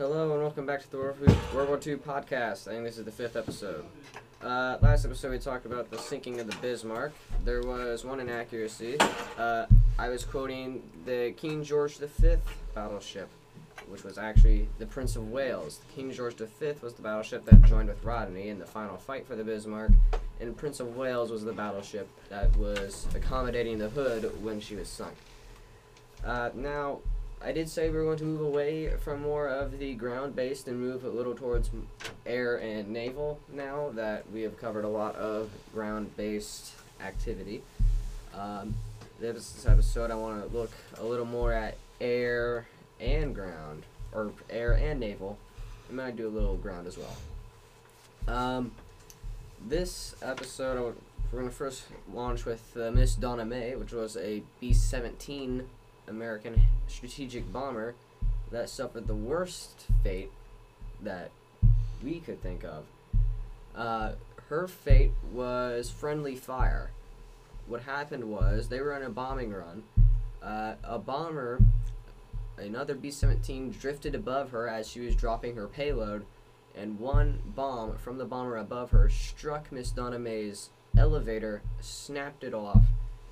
Hello and welcome back to the World War II podcast. I think this is the fifth episode. Uh, last episode we talked about the sinking of the Bismarck. There was one inaccuracy. Uh, I was quoting the King George V battleship, which was actually the Prince of Wales. King George V was the battleship that joined with Rodney in the final fight for the Bismarck, and Prince of Wales was the battleship that was accommodating the Hood when she was sunk. Uh, now, I did say we were going to move away from more of the ground based and move a little towards air and naval now that we have covered a lot of ground based activity. Um, this episode, I want to look a little more at air and ground, or air and naval. I might do a little ground as well. Um, this episode, we're going to first launch with uh, Miss Donna Mae, which was a B 17 American strategic bomber that suffered the worst fate that we could think of. Uh, her fate was friendly fire. What happened was they were on a bombing run. Uh, a bomber, another B 17, drifted above her as she was dropping her payload, and one bomb from the bomber above her struck Miss Donna Mae's elevator, snapped it off,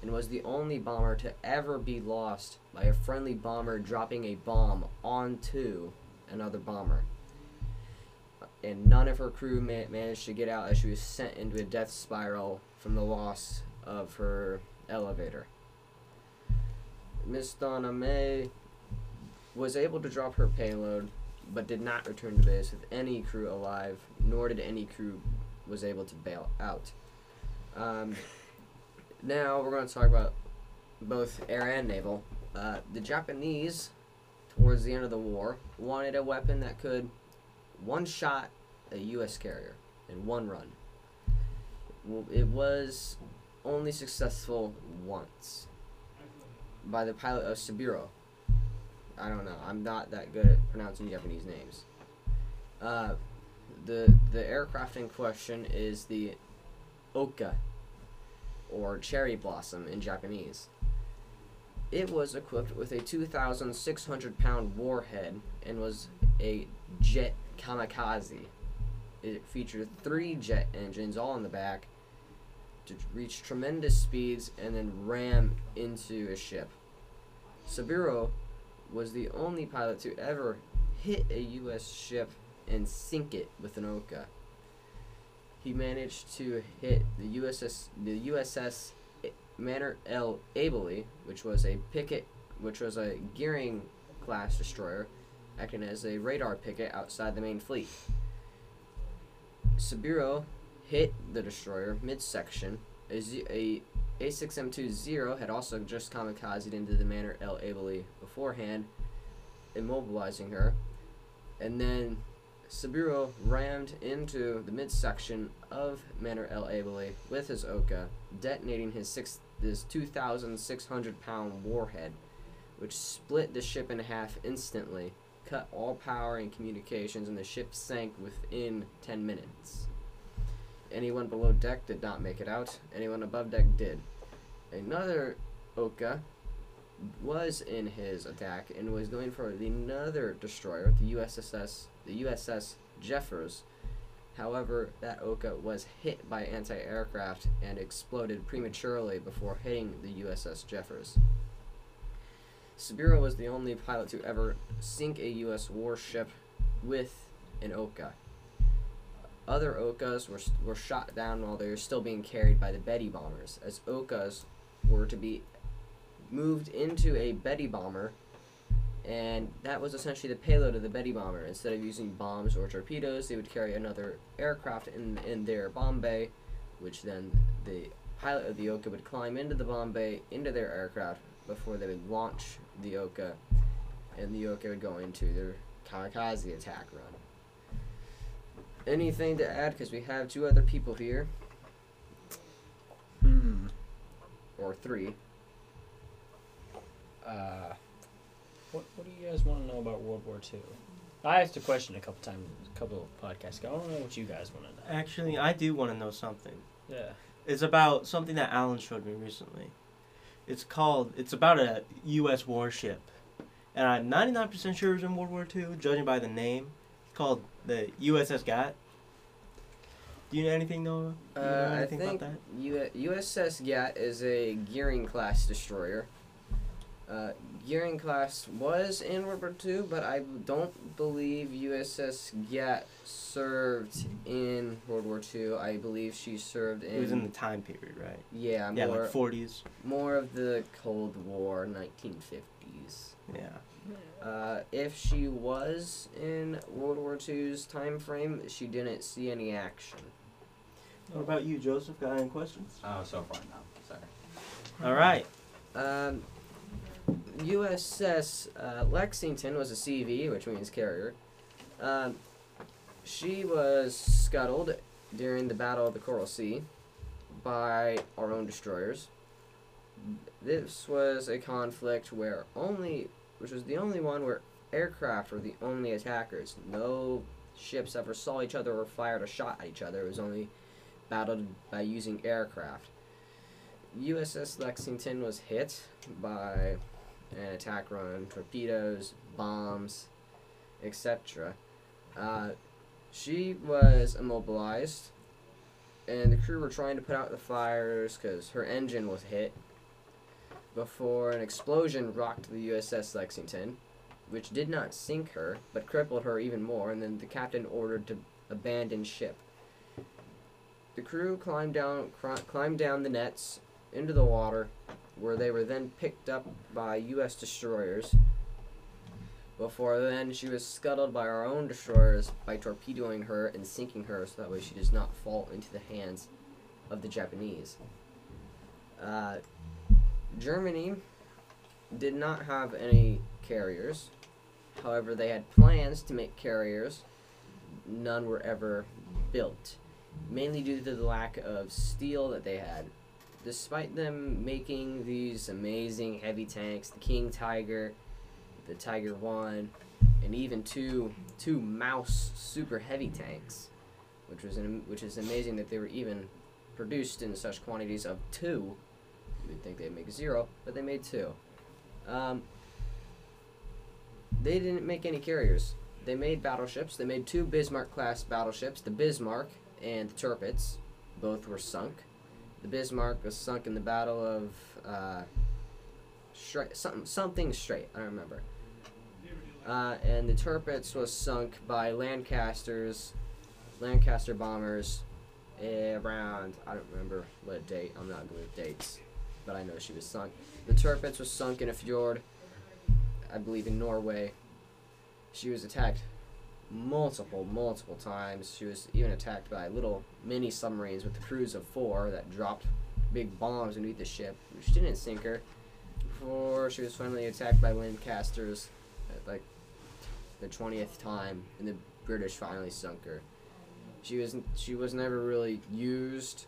and was the only bomber to ever be lost by a friendly bomber dropping a bomb onto another bomber. And none of her crew ma- managed to get out as she was sent into a death spiral from the loss of her elevator. Miss Donna Mae was able to drop her payload, but did not return to base with any crew alive, nor did any crew was able to bail out. Um, now we're going to talk about both air and naval. Uh, the Japanese, towards the end of the war, wanted a weapon that could one shot a U.S. carrier in one run. It was only successful once by the pilot of Saburo. I don't know. I'm not that good at pronouncing Japanese names. Uh, the the aircraft in question is the Ohka or cherry blossom in Japanese. It was equipped with a 2,600 pound warhead and was a jet kamikaze. It featured three jet engines all in the back to reach tremendous speeds and then ram into a ship. Saburo was the only pilot to ever hit a U.S. ship and sink it with an Ohka he managed to hit the USS the USS Mannert L which was a picket, which was a gearing class destroyer, acting as a radar picket outside the main fleet. Saburo hit the destroyer midsection. A, Z- a A6M20 had also just kamikazed into the Mannert L Abele beforehand, immobilizing her, and then Saburo rammed into the midsection of Mannert L Abele with his Ohka, detonating his six his 2,600 pound warhead, which split the ship in half instantly, cut all power and communications, and the ship sank within 10 minutes. Anyone below deck did not make it out. Anyone above deck did. Another Ohka was in his attack and was going for another destroyer, the USSS, the USS Jeffers. However, that Ohka was hit by anti-aircraft and exploded prematurely before hitting the USS Jeffers. Saburo was the only pilot to ever sink a U.S. warship with an Ohka. Other Ohkas were, were shot down while they were still being carried by the Betty bombers, as Ohkas were to be moved into a Betty bomber, and that was essentially the payload of the Betty bomber. Instead of using bombs or torpedoes, they would carry another aircraft in in their bomb bay, which then the pilot of the Ohka would climb into the bomb bay into their aircraft before they would launch the Ohka, and the Ohka would go into their kamikaze attack run. Anything to add? Because we have two other people here, Hmm. or three. Uh, what What do you guys want to know about World War II? I asked a question a couple times, a couple of podcasts ago. I don't know what you guys want to know. Actually, I do want to know something. Yeah. It's about something that Alan showed me recently. It's called. It's about a U.S. warship, and I'm 99% sure it was in World War II, judging by the name. It's called the USS Gyatt. Do you know anything, Noah? Do you know Uh, I think about that? U- USS Gyatt is a Gearing class destroyer. Uh, Gearing class was in World War II, but I don't believe USS Gyatt served in World War II. I believe she served in. It was in the time period, right? yeah, Yeah, more like 40s. more of the Cold War, 1950s. Yeah. Uh, if she was in World War II's time frame, she didn't see any action. What about you, Joseph? Got any questions? Oh, so far no. Sorry. All right. Um, USS uh, Lexington was a CV, which means carrier. Um, she was scuttled during the Battle of the Coral Sea by our own destroyers. This was a conflict where only, which was the only one where aircraft were the only attackers. No ships ever saw each other or fired a shot at each other. It was only battled by using aircraft. USS Lexington was hit by an attack run, torpedoes, bombs, etc. Uh, she was immobilized, and the crew were trying to put out the fires because her engine was hit before an explosion rocked the USS Lexington, which did not sink her but crippled her even more, and then the captain ordered to abandon ship. The crew climbed down, climbed down the nets into the water, where they were then picked up by U.S. destroyers. Before then, she was scuttled by our own destroyers by torpedoing her and sinking her so that way she does not fall into the hands of the Japanese. Uh, Germany did not have any carriers. However, they had plans to make carriers. None were ever built, mainly due to the lack of steel that they had despite them making these amazing heavy tanks, the King Tiger, the Tiger One, and even two two Maus super heavy tanks, which was an, which is amazing that they were even produced in such quantities of two. You would think they'd make zero, but they made two. Um, they didn't make any carriers. They made battleships. They made two Bismarck class battleships, the Bismarck and the Tirpitz. Both were sunk. The Bismarck was sunk in the Battle of uh, something something straight. I don't remember. Uh, and the Tirpitz was sunk by Lancasters, Lancaster bombers, around I don't remember what date. I'm not good with dates, but I know she was sunk. The Tirpitz was sunk in a fjord, I believe in Norway. She was attacked multiple, multiple times. She was even attacked by little mini submarines with crews of four that dropped big bombs underneath the ship, which didn't sink her. Before she was finally attacked by Lancasters at uh, like the twentieth time, and the British finally sunk her. She was she was never really used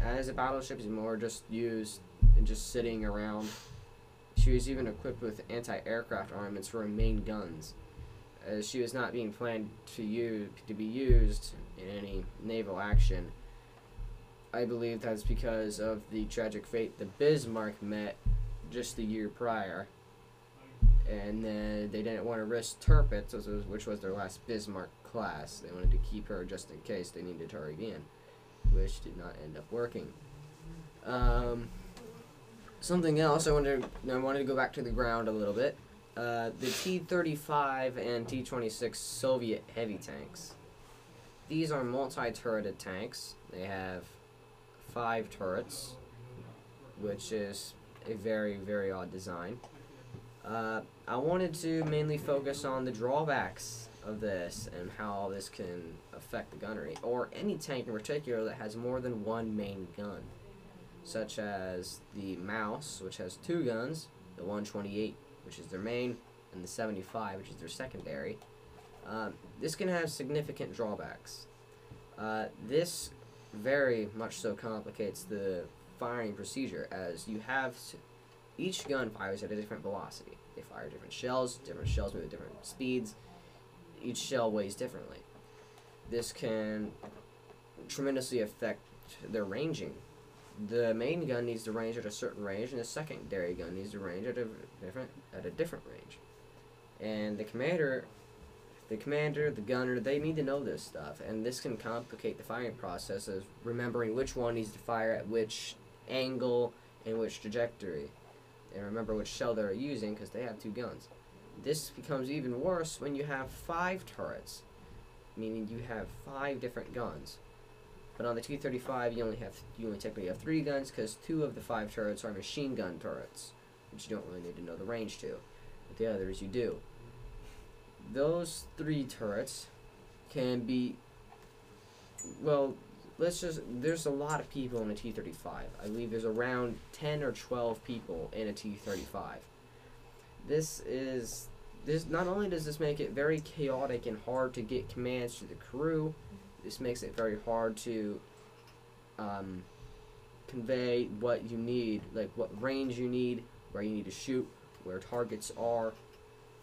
as a battleship. She's more just used and just sitting around. She was even equipped with anti-aircraft armaments for her main guns as she was not being planned to use to be used in any naval action. I believe that's because of the tragic fate the Bismarck met just the year prior, and then they didn't want to risk Tirpitz, which was, their last Bismarck class. They wanted to keep her just in case they needed her again, which did not end up working. Um, something else I wanted I wanted to go back to the ground a little bit uh, the T-35 and T-26 Soviet heavy tanks. These are multi-turreted tanks. They have five turrets, which is a very, very odd design. Uh, I wanted to mainly focus on the drawbacks of this and how this can affect the gunnery, or any tank in particular that has more than one main gun, such as the Maus, which has two guns, the 128 which is their main, and the 75, which is their secondary. Um, this can have significant drawbacks. Uh, this very much so complicates the firing procedure, as you have s each gun fires at a different velocity. They fire different shells, different shells move at different speeds. Each shell weighs differently. This can tremendously affect their ranging the main gun needs to range at a certain range, and the secondary gun needs to range at a different at a different range. and the commander, the commander, the gunner, they need to know this stuff, and this can complicate the firing process of remembering which one needs to fire at which angle and which trajectory, and remember which shell they're using because they have two guns. This becomes even worse when you have five turrets, meaning you have five different guns. But on the T-35, you only have you only technically have three guns because two of the five turrets are machine gun turrets, which you don't really need to know the range to. But the others you do. Those three turrets can be. Well, let's just. There's a lot of people in a T-35. I believe there's around 10 or 12 people in a T-35. This is. This not only does this make it very chaotic and hard to get commands to the crew, this makes it very hard to um, convey what you need, like what range you need, where you need to shoot, where targets are.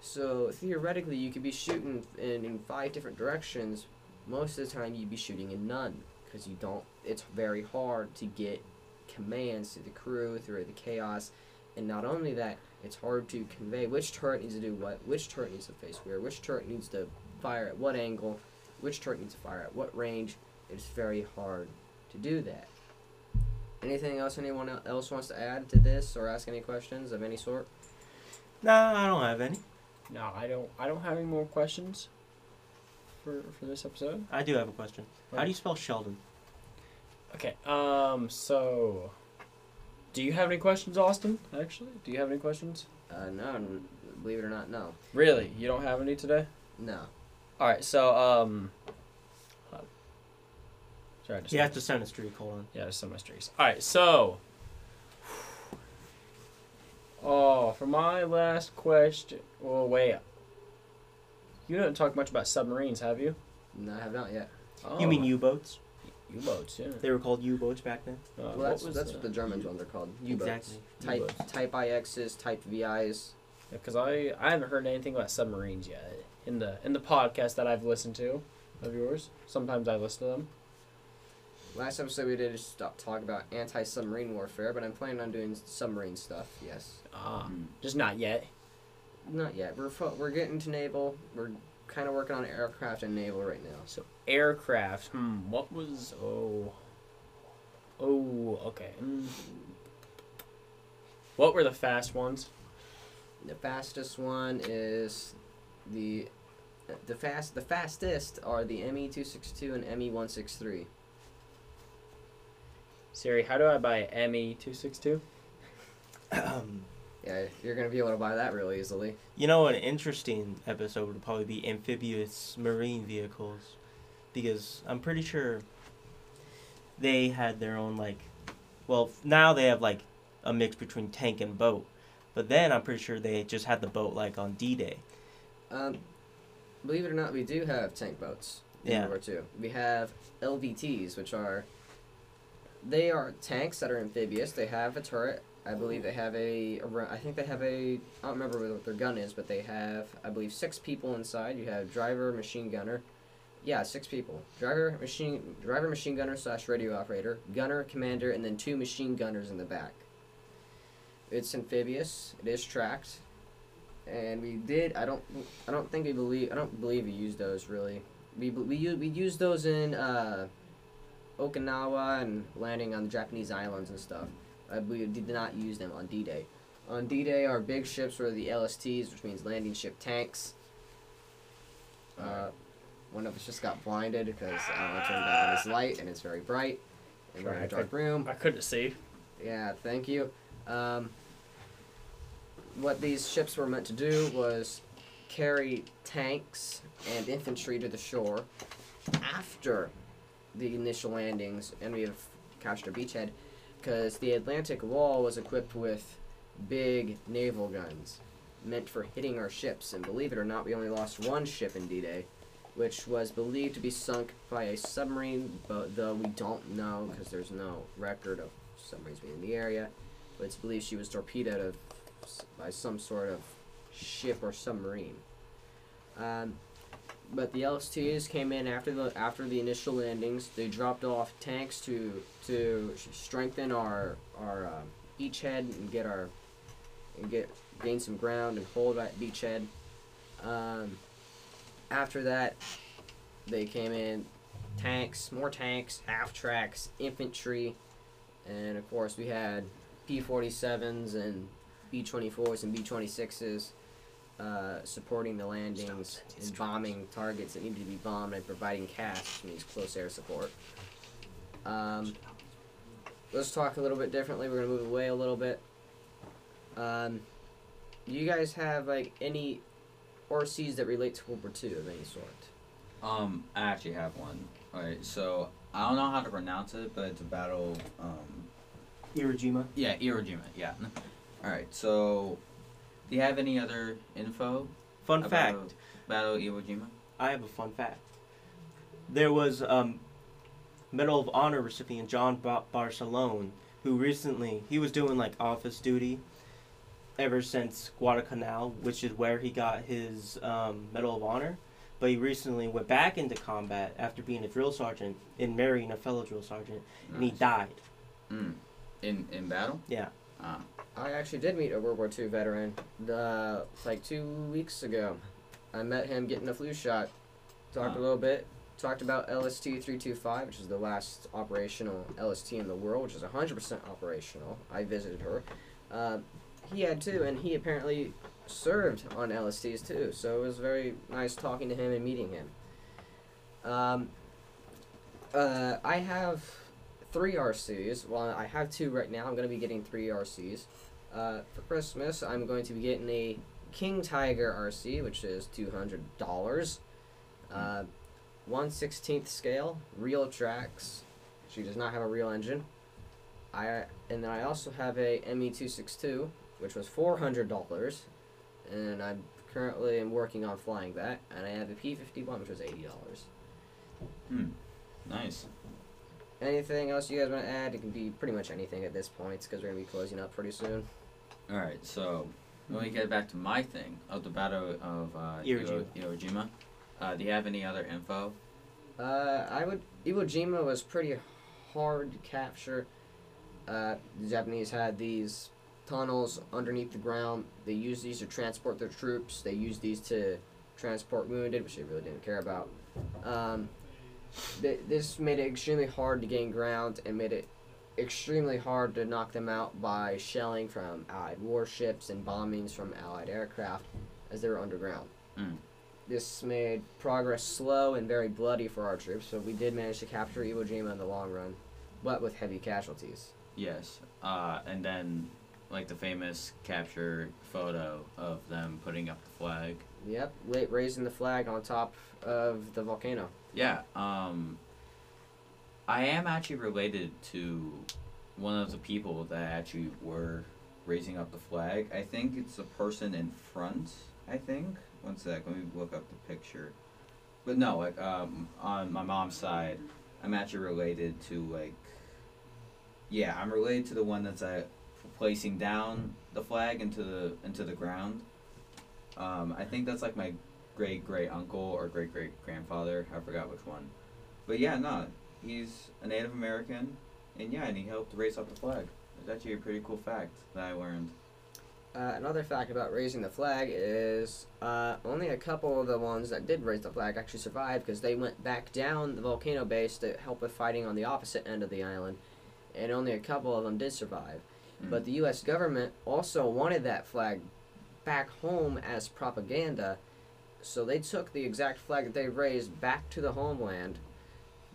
So theoretically, you could be shooting in, in five different directions. Most of the time, you'd be shooting in none because you don't. It's very hard to get commands to the crew through the chaos, and not only that, it's hard to convey which turret needs to do what, which turret needs to face where, which turret needs to fire at what angle, which turret needs to fire at what range. It's very hard to do that. Anything else anyone else wants to add to this or ask any questions of any sort? Nah, I don't have any. No, I don't. I don't have any more questions for for this episode. I do have a question. How do you spell Sheldon? Okay. Um. So, do you have any questions, Austin? Actually, do you have any questions? Uh, no, believe it or not, no. Really, you don't have any today? No. All right. So, um. Sorry. I just You have to send a streak. Hold on. Yeah, there's some mysteries. All right, so. Oh, for my last question. Well, wait. You don't talk much about submarines, have you? No, I have not yet. Oh, You mean U-boats? U-boats? Yeah. They were called U-boats back then. Uh, Well, that's, was that's the- what the Germans ones are called. U-boats. Exactly. Type U-boats. Type IXs, Type VIs. Yeah, because I I haven't heard anything about submarines yet in the in the podcast that I've listened to of yours. Sometimes I listen to them. Last episode we did is stop talk about anti-submarine warfare, but I'm planning on doing submarine stuff. Yes. Ah, just not yet. Not yet. We're fo- we're getting to naval. We're kind of working on aircraft and naval right now. So aircraft. Hmm. What was oh. Oh. Okay. Mm. What were the fast ones? The fastest one is the the fast the fastest are the ME two six two and ME one six three. Siri, how do I buy ME two six two? Yeah, you're gonna be able to buy that really easily. You know, an interesting episode would probably be amphibious marine vehicles, because I'm pretty sure they had their own like, well now they have like a mix between tank and boat, but then I'm pretty sure they just had the boat like on D-Day. Um, believe it or not, we do have tank boats in Yeah. World War Two. We have LVTs, which are they are tanks that are amphibious. They have a turret. I believe they have a. I think they have a. I don't remember what their gun is, but they have. I believe six people inside. You have driver, machine gunner. Yeah, six people. Driver, machine, driver, machine gunner slash radio operator, gunner, commander, and then two machine gunners in the back. It's amphibious. It is tracked and we did. I don't. I don't think we believe. I don't believe we used those really. We we we used those in uh, Okinawa and landing on the Japanese islands and stuff. I we did not use them on D-Day. On D-Day, our big ships were the LSTs, which means landing ship tanks. Uh, one of us just got blinded because I turned on his light and it's very bright, and we're in a dark room. I couldn't see. Yeah, thank you. Um, what these ships were meant to do was carry tanks and infantry to the shore after the initial landings, and we have captured a beachhead because the Atlantic Wall was equipped with big naval guns meant for hitting our ships. And believe it or not, we only lost one ship in D-Day, which was believed to be sunk by a submarine, but though we don't know because there's no record of submarines being in the area. But it's believed she was torpedoed by some sort of ship or submarine. Um, but the LSTs came in after the after the initial landings. They dropped off tanks to to strengthen our our uh, beachhead and get our and get gain some ground and hold that beachhead. Um, after that, they came in tanks, more tanks, half tracks, infantry, and of course we had P 47s and B 24s and B 26s uh, supporting the landings and bombing targets that needed to be bombed and providing CAS, which means close air support. Um, let's talk a little bit differently. We're gonna move away a little bit. Um, do you guys have like any RCs that relate to World War II of any sort? Um, I actually have one. Alright, so I don't know how to pronounce it, but it's a battle. Um, Iwo Jima. yeah, Iwo Jima. Yeah. Alright, so do you have any other info Fun about fact. Battle Iwo Jima? I have a fun fact. There was um, Medal of Honor recipient John ba- Basilone, who recently he was doing like office duty ever since Guadalcanal, which is where he got his um, Medal of Honor. But he recently went back into combat after being a drill sergeant and marrying a fellow drill sergeant, and he died. Mm. In in battle? Yeah. Ah. I actually did meet a World War II veteran, uh, like two weeks ago. I met him getting a flu shot. Talked Huh. a little bit. Talked about LST 325, which is the last operational LST in the world, which is 100% operational. I visited her. Uh, he had too, and he apparently served on LSTs too. So it was very nice talking to him and meeting him. Um, uh, I have three RCs. Well, I have two right now. I'm going to be getting three RCs. Uh, for Christmas, I'm going to be getting a King Tiger RC, which is two hundred dollars. Uh, one sixteenth scale, real tracks. She does not have a real engine. I and then I also have a ME two six two, which was four hundred dollars, and I'm currently am working on flying that. And I have a P fifty one, which was eighty dollars. Hmm. Nice. Anything else you guys want to add? It can be pretty much anything at this point, because we're gonna be closing up pretty soon. Alright, so when we get back to my thing of the battle of uh, Iwo Iwo, Iwo Jima, uh, do you have any other info? Uh, I would Iwo Jima was pretty hard to capture. Uh, the Japanese had these tunnels underneath the ground. They used these to transport their troops. They used these to transport wounded, which they really didn't care about. Um, th- this made it extremely hard to gain ground and made it extremely hard to knock them out by shelling from Allied warships and bombings from Allied aircraft as they were underground. Mm. This made progress slow and very bloody for our troops, but we did manage to capture Iwo Jima in the long run, but with heavy casualties. Yes. Uh, and then, like the famous capture photo of them putting up the flag. Yep, late raising the flag on top of the volcano. Yeah. Um, I am actually related to one of the people that actually were raising up the flag. I think it's the person in front. I think. One sec. Let me look up the picture. But no, like um, on my mom's side, I'm actually related to like. Yeah, I'm related to the one that's uh, placing down the flag into the into the ground. Um, I think that's like my great great uncle or great great grandfather. I forgot which one. But yeah, no, he's a Native American, and yeah, and he helped raise up the flag. It's actually a pretty cool fact that I learned. Uh, another fact about raising the flag is uh, only a couple of the ones that did raise the flag actually survived because they went back down the volcano base to help with fighting on the opposite end of the island, and only a couple of them did survive. Mm. But the U.S. government also wanted that flag back home as propaganda, so they took the exact flag that they raised back to the homeland.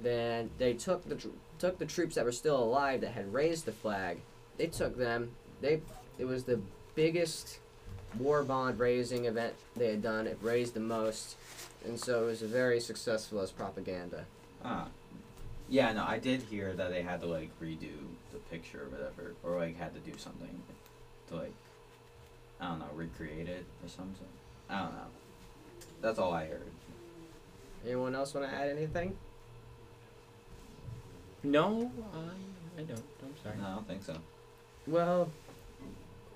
Then they took the took the troops that were still alive that had raised the flag. They took them. They it was the biggest war bond raising event they had done. It raised the most, and so it was very successful as propaganda. Ah. Yeah, no, I did hear that they had to like redo the picture or whatever, or like had to do something to like, I don't know, recreate it or something. I don't know. That's all I heard. Anyone else want to add anything? No, I, I don't. I'm sorry. No, I don't think so. Well,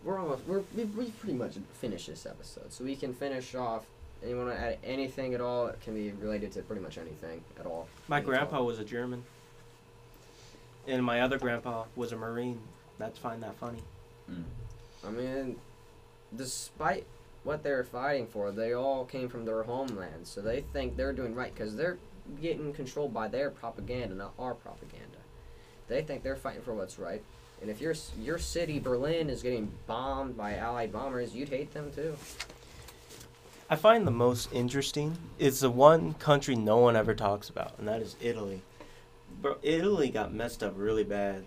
we're almost we're we we pretty much finished this episode, so we can finish off. Anyone want to add anything at all? It can be related to pretty much anything at all. My Any grandpa thought? was a German, and my other grandpa was a Marine. That's find that funny. Mm. I mean, despite what they're fighting for. They all came from their homelands, so they think they're doing right because they're getting controlled by their propaganda, not our propaganda. They think they're fighting for what's right. And if your your city, Berlin, is getting bombed by Allied bombers, you'd hate them too. I find the most interesting is the one country no one ever talks about, and that is Italy. Bro, Italy got messed up really bad.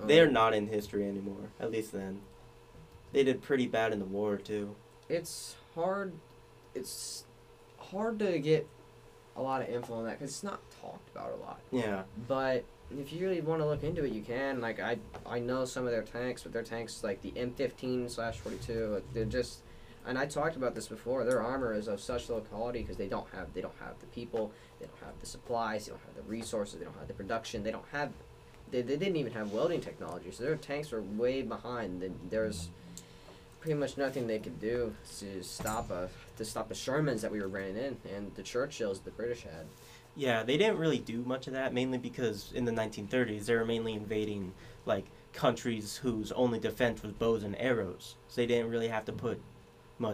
Um, They're not in history anymore, at least then. They did pretty bad in the war too. It's hard it's hard to get a lot of info on that because it's not talked about a lot Yeah. but if you really want to look into it you can like i i know some of their tanks but their tanks like the m15 slash 42 like, they're just and i talked about this before their armor is of such low quality because they don't have they don't have the people they don't have the supplies they don't have the resources they don't have the production they don't have they, they didn't even have welding technology so their tanks are way behind there's pretty much nothing they could do to stop a to stop the Shermans that we were bringing in and the Churchills the British had. Yeah, they didn't really do much of that, mainly because in the 1930s they were mainly invading like countries whose only defense was bows and arrows. So they didn't really have to put